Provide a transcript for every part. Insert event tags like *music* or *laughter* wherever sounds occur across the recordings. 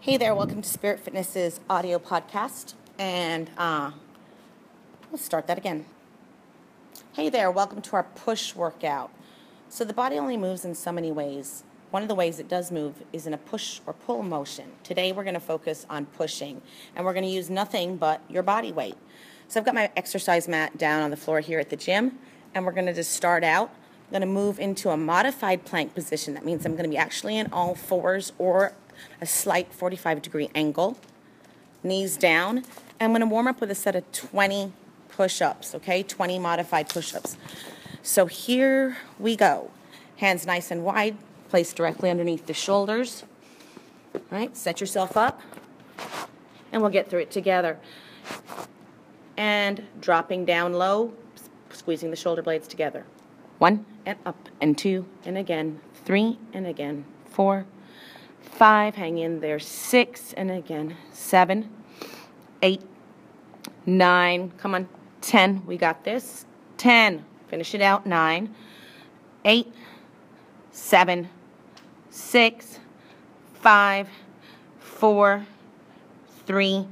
Hey there, welcome to Spirit Fitness's audio podcast. And uh, let's start that again. Hey there, welcome to our push workout. So the body only moves in so many ways. One of the ways it does move is in a push or pull motion. Today we're going to focus on pushing, and we're going to use nothing but your body weight. So I've got my exercise mat down on the floor here at the gym, and we're going to just start out. I'm going to move into a modified plank position. That means I'm going to be actually in all fours or a slight 45 degree angle. Knees down. I'm going to warm up with a set of 20 push ups, okay? 20 modified push ups. So here we go. Hands nice and wide, placed directly underneath the shoulders. All right, set yourself up, and we'll get through it together. And dropping down low, squeezing the shoulder blades together. One and up, and two, and again, three, and again, four, five, hang in there, six, and again, seven, eight, nine, come on, ten, we got this, ten, finish it out, nine, eight, seven, six, five, four, three,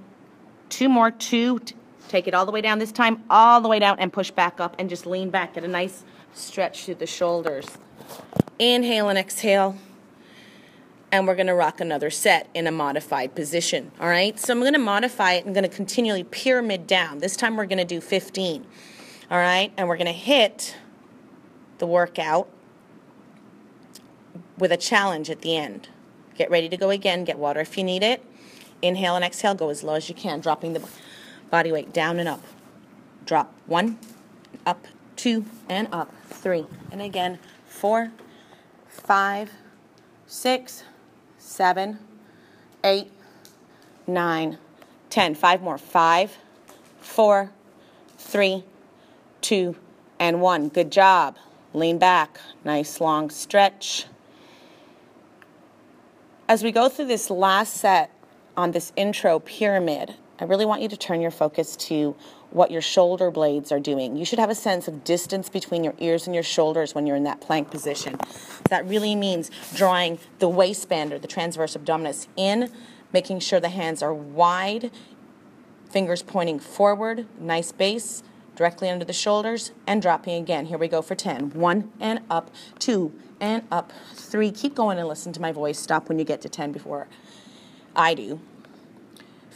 two more, two, take it all the way down this time, all the way down, and push back up, and just lean back, get a nice stretch through the shoulders. Inhale and exhale and we're going to rock another set in a modified position. All right, so I'm going to modify it. I'm going to continually pyramid down. This time we're going to do 15. All right, and we're going to hit the workout with a challenge at the end. Get ready to go again. Get water if you need it. Inhale and exhale. Go as low as you can, dropping the body weight down and up. Drop one, up, two, and up, three. And again, four, five, six, seven, eight, nine, ten. Five more. Five, four, three, two, and one. Good job. Lean back. Nice long stretch. As we go through this last set on this intro pyramid, I really want you to turn your focus to what your shoulder blades are doing. You should have a sense of distance between your ears and your shoulders when you're in that plank position. That really means drawing the waistband or the transverse abdominis in, making sure the hands are wide, fingers pointing forward, nice base, directly under the shoulders, and dropping again. Here we go for 10. One and up, two and up, three. Keep going and listen to my voice. Stop when you get to 10 before I do.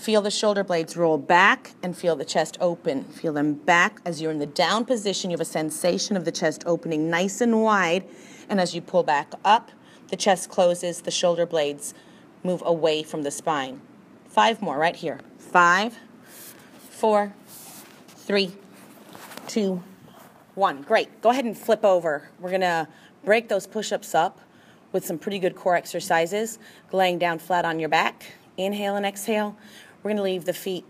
Feel the shoulder blades roll back and feel the chest open. Feel them back as you're in the down position. You have a sensation of the chest opening nice and wide. And as you pull back up, the chest closes, the shoulder blades move away from the spine. Five more right here. Five, four, three, two, one. Great. Go ahead and flip over. We're going to break those push ups up with some pretty good core exercises. Laying down flat on your back. Inhale and exhale. We're going to leave the feet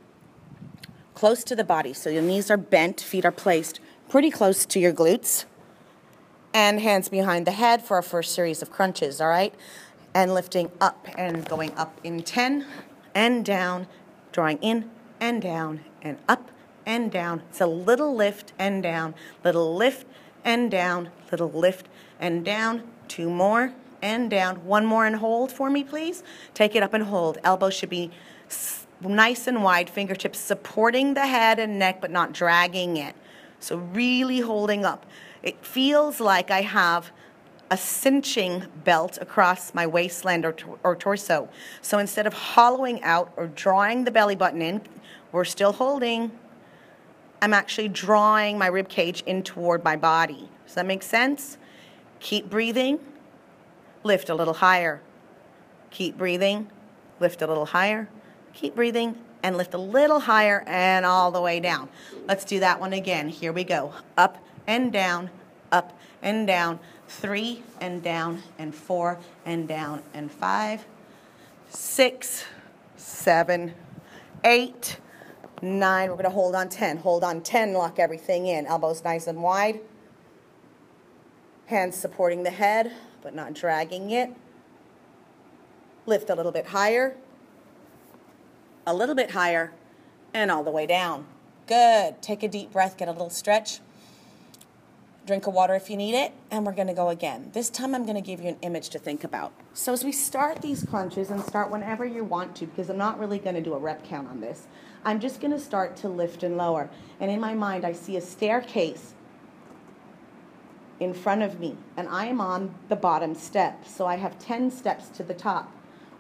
close to the body. So your knees are bent, feet are placed pretty close to your glutes, and hands behind the head for our first series of crunches, all right? And lifting up and going up in 10 and down, drawing in and down and up and down. It's a little lift and down, little lift and down, little lift and down. Two more and down. One more and hold for me, please. Take it up and hold. Elbows should be nice and wide, fingertips supporting the head and neck but not dragging it. So, really holding up. It feels like I have a cinching belt across my waistland or, or torso. So, instead of hollowing out or drawing the belly button in, we're still holding. I'm actually drawing my rib cage in toward my body. Does that make sense? Keep breathing. Lift a little higher. Keep breathing. Lift a little higher. Keep breathing and lift a little higher and all the way down. Let's do that one again. Here we go. Up and down, up and down, three and down, and four and down, and five, six, seven, eight, nine. We're going to hold on 10. Hold on 10, lock everything in. Elbows nice and wide. Hands supporting the head, but not dragging it. Lift a little bit higher a little bit higher, and all the way down. Good. Take a deep breath, get a little stretch. Drink of water if you need it, and we're gonna go again. This time I'm gonna give you an image to think about. So as we start these crunches, and start whenever you want to, because I'm not really gonna do a rep count on this, I'm just gonna start to lift and lower. And in my mind, I see a staircase in front of me, and I am on the bottom step. So I have 10 steps to the top.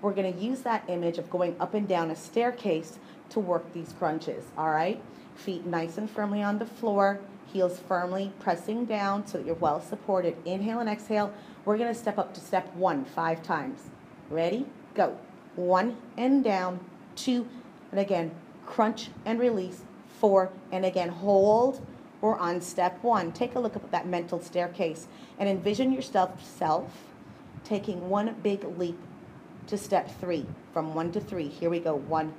We're gonna use that image of going up and down a staircase to work these crunches, all right? Feet nice and firmly on the floor, heels firmly pressing down so that you're well supported. Inhale and exhale. We're gonna step up to step one five times. Ready? Go. One and down, two, and again, crunch and release, four, and again, hold We're on step one. Take a look at that mental staircase and envision yourself self taking one big leap to step three, from one to three. Here we go. One,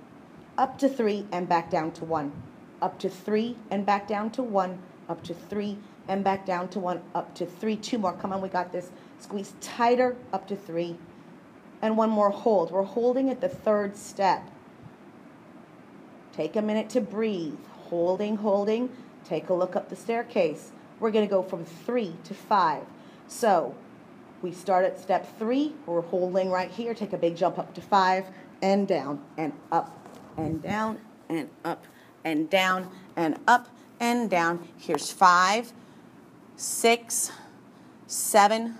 up to three, and back down to one. Up to three, and back down to one. Up to three, and back down to one. Up to three. Two more. Come on, we got this. Squeeze tighter, up to three. And one more hold. We're holding at the third step. Take a minute to breathe. Holding, holding. Take a look up the staircase. We're going to go from three to five. So we start at step three. We're holding right here. Take a big jump up to five and down and up and down and up and down and up and down. Here's five, six, seven,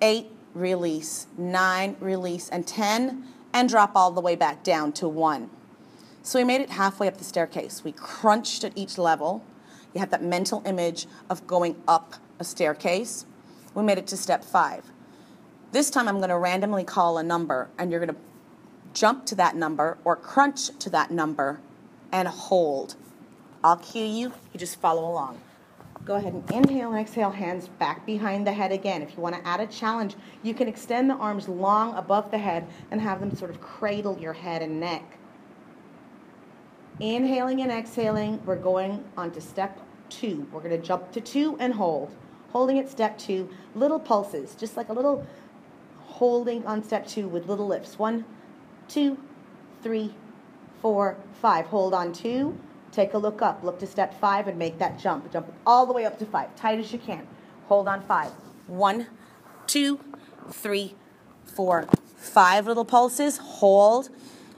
eight, release, nine, release, and 10, and drop all the way back down to one. So we made it halfway up the staircase. We crunched at each level. You have that mental image of going up a staircase. We made it to step five. This time I'm going to randomly call a number, and you're going to jump to that number or crunch to that number and hold. I'll cue you, you just follow along. Go ahead and inhale and exhale, hands back behind the head again. If you want to add a challenge, you can extend the arms long above the head and have them sort of cradle your head and neck. Inhaling and exhaling, we're going on to step two. We're going to jump to two and hold. Holding at step two, little pulses, just like a little holding on step two with little lifts. One, two, three, four, five. Hold on two. Take a look up. Look to step five and make that jump. Jump all the way up to five, tight as you can. Hold on five. One, two, three, four, five little pulses. Hold.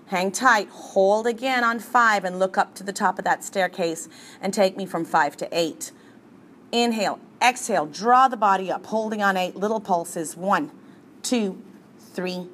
Hang tight, hold again on five, and look up to the top of that staircase and take me from five to eight. Inhale, exhale, draw the body up, holding on eight little pulses. One, two, three,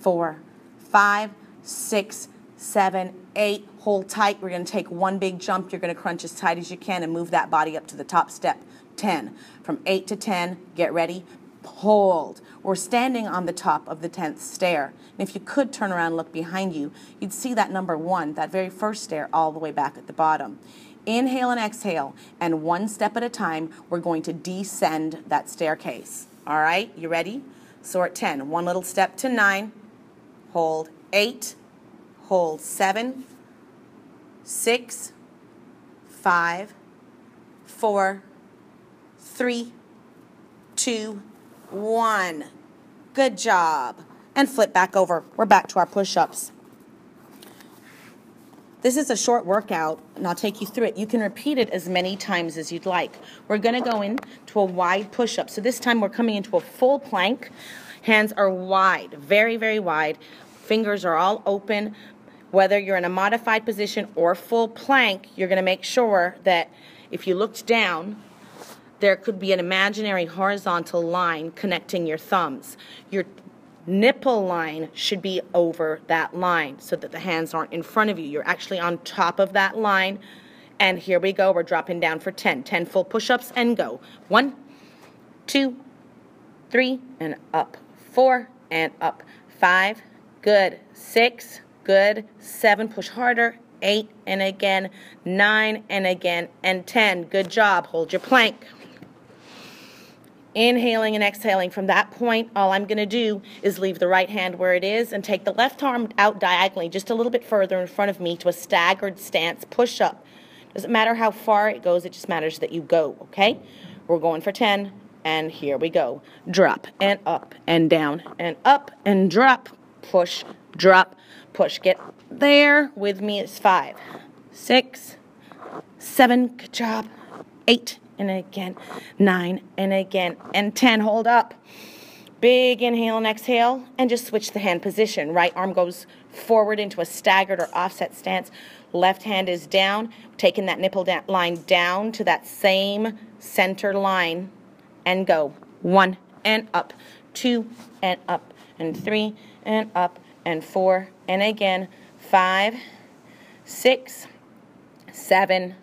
four, five, six, seven, eight. Hold tight. We're going to take one big jump. You're going to crunch as tight as you can and move that body up to the top step. 10. From 8 to 10, get ready hold. We're standing on the top of the 10th stair. And if you could turn around and look behind you, you'd see that number one, that very first stair, all the way back at the bottom. Inhale and exhale, and one step at a time, we're going to descend that staircase. All right, you ready? Sort 10. One little step to 9, hold 8, hold 7, 6, 5, 4, 3, 2, one. Good job. And flip back over. We're back to our push ups. This is a short workout, and I'll take you through it. You can repeat it as many times as you'd like. We're going to go into a wide push up. So this time we're coming into a full plank. Hands are wide, very, very wide. Fingers are all open. Whether you're in a modified position or full plank, you're going to make sure that if you looked down, there could be an imaginary horizontal line connecting your thumbs. Your nipple line should be over that line so that the hands aren't in front of you. You're actually on top of that line. And here we go. We're dropping down for 10. 10 full push ups and go. One, two, three, and up. Four, and up. Five, good. Six, good. Seven, push harder. Eight, and again. Nine, and again. And 10. Good job. Hold your plank inhaling and exhaling. From that point, all I'm going to do is leave the right hand where it is and take the left arm out diagonally just a little bit further in front of me to a staggered stance push up. Doesn't matter how far it goes, it just matters that you go, okay? We're going for 10, and here we go. Drop and up and down and up and drop, push, drop, push. Get there with me. It's five, six, seven, good job, eight, and again, nine, and again, and 10. Hold up. Big inhale and exhale, and just switch the hand position. Right arm goes forward into a staggered or offset stance. Left hand is down, taking that nipple da- line down to that same center line, and go. One and up, two and up, and three and up, and four, and again, five, six, seven,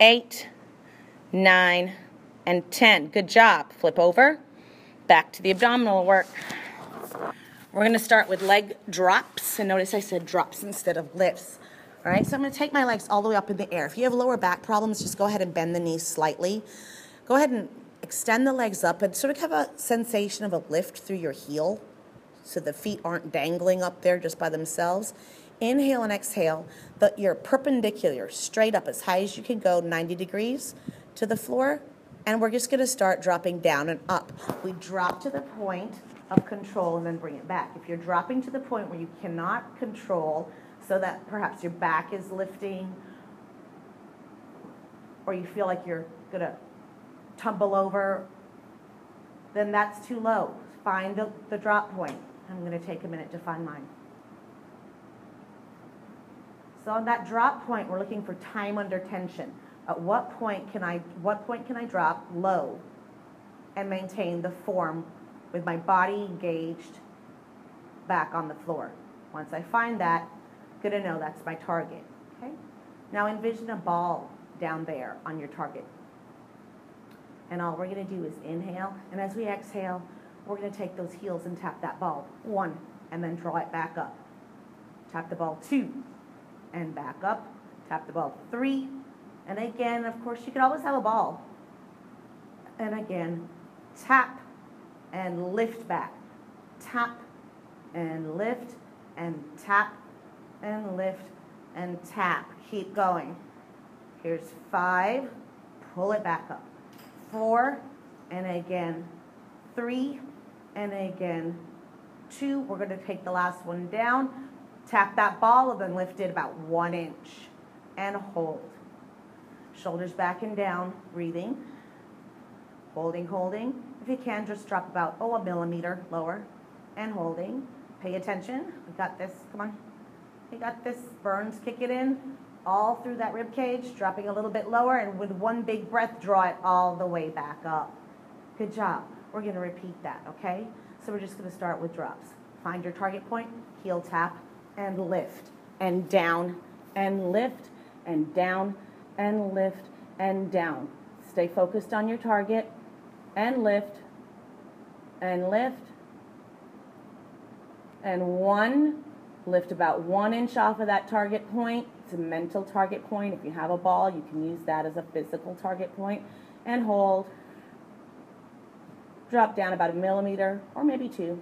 eight, nine, and 10. Good job. Flip over. Back to the abdominal work. We're going to start with leg drops. And notice I said drops instead of lifts. All right, so I'm going to take my legs all the way up in the air. If you have lower back problems, just go ahead and bend the knees slightly. Go ahead and extend the legs up and sort of have a sensation of a lift through your heel so the feet aren't dangling up there just by themselves. Inhale and exhale, but you're perpendicular, straight up as high as you can go, 90 degrees to the floor. And we're just going to start dropping down and up. We drop to the point of control and then bring it back. If you're dropping to the point where you cannot control, so that perhaps your back is lifting, or you feel like you're going to tumble over, then that's too low. Find the, the drop point. I'm going to take a minute to find mine. So on that drop point, we're looking for time under tension. At what point can I, what point can I drop low and maintain the form with my body engaged back on the floor? Once I find that, good to know that's my target. Okay? Now envision a ball down there on your target. And all we're going to do is inhale, and as we exhale, we're going to take those heels and tap that ball. One, and then draw it back up. Tap the ball two, and back up. Tap the ball three, and again, of course, you can always have a ball. And again, tap and lift back. Tap and lift and tap and lift and tap. Keep going. Here's five. Pull it back up. Four, and again, three, and again, two. We're going to take the last one down. Tap that ball and then lift it about one inch and hold. Shoulders back and down, breathing. Holding, holding. If you can, just drop about, oh, a millimeter lower and holding. Pay attention. We got this. Come on. We got this. Burns, kick it in all through that rib cage, dropping a little bit lower, and with one big breath, draw it all the way back up. Good job. We're going to repeat that, okay? So we're just going to start with drops. Find your target point, heel tap, and lift, and down, and lift, and down, and lift, and down. Stay focused on your target, and lift, and lift, and one, lift about one inch off of that target point. It's a mental target point. If you have a ball, you can use that as a physical target point, and hold. Drop down about a millimeter or maybe two.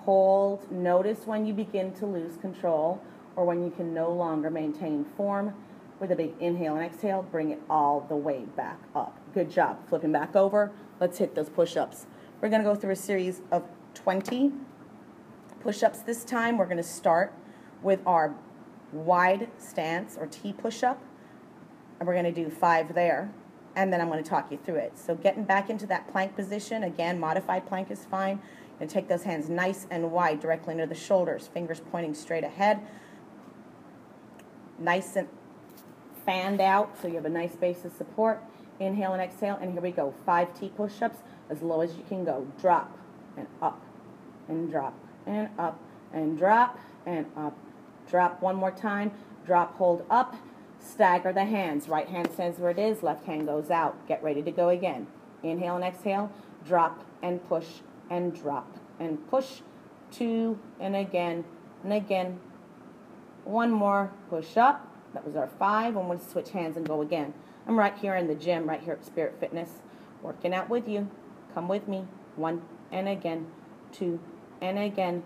Hold. Notice when you begin to lose control or when you can no longer maintain form. With a big inhale and exhale, bring it all the way back up. Good job. Flipping back over. Let's hit those push ups. We're going to go through a series of 20 push ups this time. We're going to start with our wide stance or T push up, and we're going to do five there and then I'm going to talk you through it. So getting back into that plank position, again, modified plank is fine. And take those hands nice and wide directly under the shoulders, fingers pointing straight ahead. Nice and fanned out so you have a nice base of support. Inhale and exhale, and here we go. Five T push-ups as low as you can go. Drop and up and drop and up and drop and up. Drop one more time. Drop, hold up Stagger the hands. Right hand stands where it is, left hand goes out. Get ready to go again. Inhale and exhale. Drop and push and drop and push. Two and again and again. One more. Push up. That was our five. And we'll switch hands and go again. I'm right here in the gym, right here at Spirit Fitness, working out with you. Come with me. One and again. Two and again.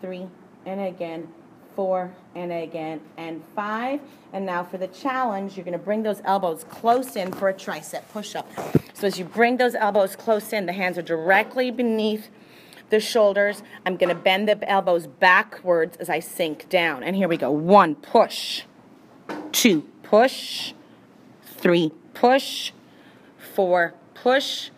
Three and again four, and again, and five. And now for the challenge, you're going to bring those elbows close in for a tricep push-up. So as you bring those elbows close in, the hands are directly beneath the shoulders. I'm going to bend the elbows backwards as I sink down. And here we go. One, push. Two, push. Three, push. four, push,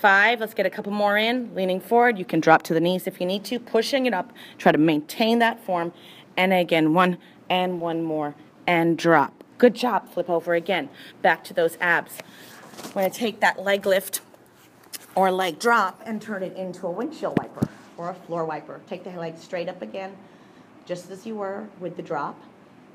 five. Let's get a couple more in. Leaning forward, you can drop to the knees if you need to, pushing it up. Try to maintain that form. And again, one and one more, and drop. Good job. Flip over again. Back to those abs. I'm going to take that leg lift or leg drop and turn it into a windshield wiper or a floor wiper. Take the leg straight up again, just as you were with the drop,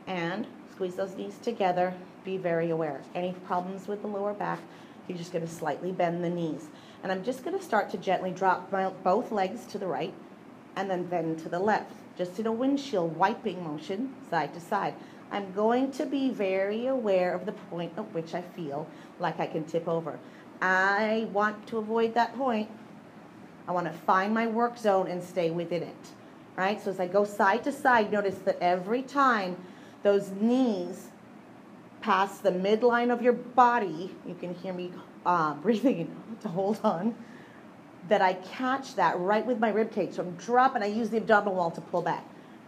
and squeeze those knees together. Be very aware. Any problems with the lower back, you're just going to slightly bend the knees. And I'm just going to start to gently drop my, both legs to the right and then bend to the left, just in a windshield wiping motion, side to side. I'm going to be very aware of the point at which I feel like I can tip over. I want to avoid that point. I want to find my work zone and stay within it. Right? So as I go side to side, notice that every time those knees past the midline of your body, you can hear me uh, *laughs* breathing to hold on, that I catch that right with my rib cage. So I'm dropping, I use the abdominal wall to pull back.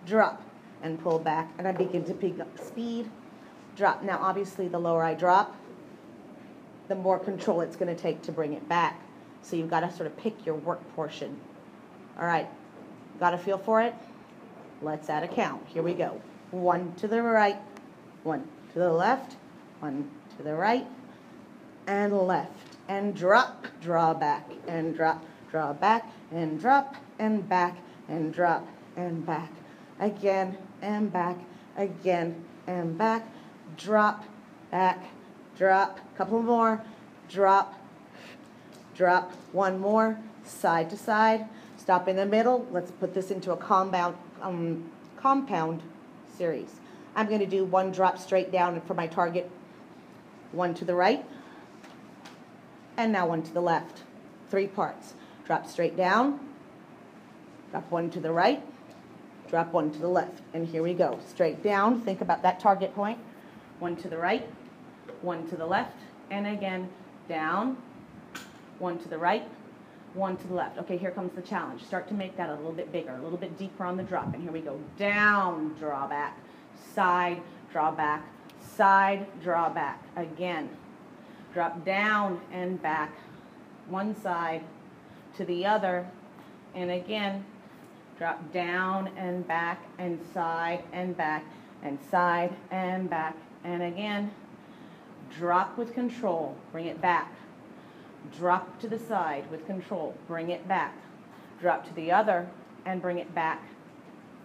Drop and pull back, and I begin to pick up speed, drop. Now, obviously, the lower I drop, the more control it's going to take to bring it back. So you've got to sort of pick your work portion. All right, got a feel for it? Let's add a count. Here we go. One to the right, one to the left, one to the right, and left. And drop, draw back, and drop, draw back, and drop, and back, and drop, and back. Again, and back, again and back, drop, back, drop, couple more, drop, drop, one more, side to side, stop in the middle. Let's put this into a compound, um, compound series. I'm going to do one drop straight down for my target, one to the right, and now one to the left. Three parts. Drop straight down, drop one to the right, drop one to the left. And here we go. Straight down, think about that target point. One to the right, one to the left, and again, down, one to the right, one to the left. Okay, here comes the challenge. Start to make that a little bit bigger, a little bit deeper on the drop. And here we go. Down, draw back, side, draw back, side, draw back. Again, drop down and back, one side to the other, and again, Drop down and back and side and back and side and back. And again, drop with control, bring it back. Drop to the side with control, bring it back. Drop to the other and bring it back.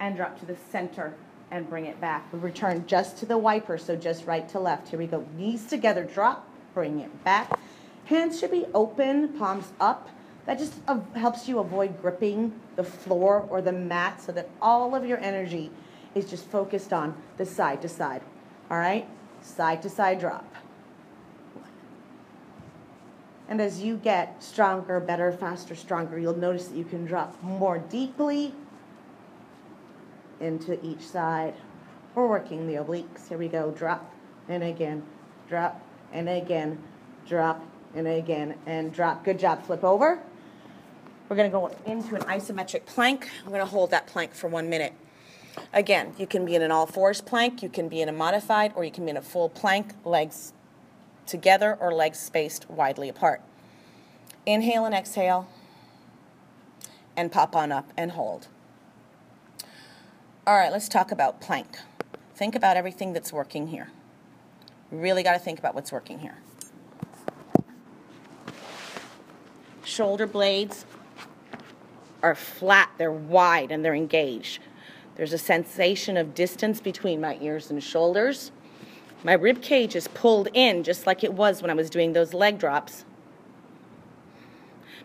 And drop to the center and bring it back. We return just to the wiper, so just right to left. Here we go. Knees together, drop, bring it back. Hands should be open, palms up. That just uh, helps you avoid gripping the floor or the mat so that all of your energy is just focused on the side to side. All right? Side to side drop. And as you get stronger, better, faster, stronger, you'll notice that you can drop more deeply into each side. We're working the obliques. Here we go. Drop and again, drop and again, drop and again, and drop. Good job. Flip over. We're going to go into an isometric plank. I'm going to hold that plank for one minute. Again, you can be in an all fours plank, you can be in a modified, or you can be in a full plank, legs together or legs spaced widely apart. Inhale and exhale, and pop on up and hold. All right, let's talk about plank. Think about everything that's working here. Really got to think about what's working here. Shoulder blades are flat, they're wide, and they're engaged. There's a sensation of distance between my ears and shoulders. My rib cage is pulled in just like it was when I was doing those leg drops.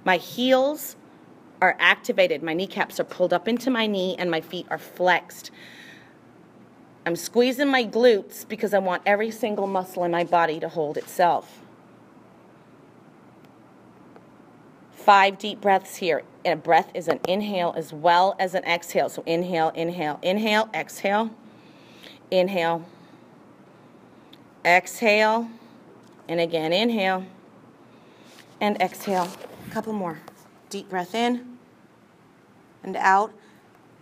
My heels are activated. My kneecaps are pulled up into my knee and my feet are flexed. I'm squeezing my glutes because I want every single muscle in my body to hold itself. Five deep breaths here. And a breath is an inhale as well as an exhale. So inhale, inhale, inhale, exhale, inhale, exhale, and again inhale and exhale. A couple more. Deep breath in and out.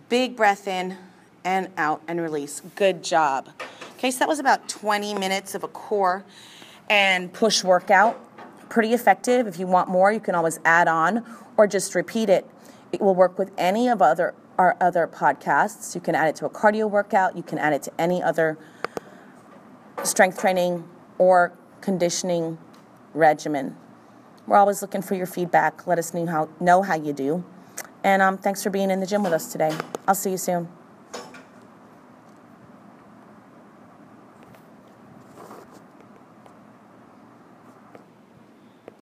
Big breath in and out and release. Good job. Okay, so that was about 20 minutes of a core and push workout pretty effective. If you want more, you can always add on or just repeat it. It will work with any of other our other podcasts. You can add it to a cardio workout, you can add it to any other strength training or conditioning regimen. We're always looking for your feedback. Let us know how, know how you do. And um, thanks for being in the gym with us today. I'll see you soon.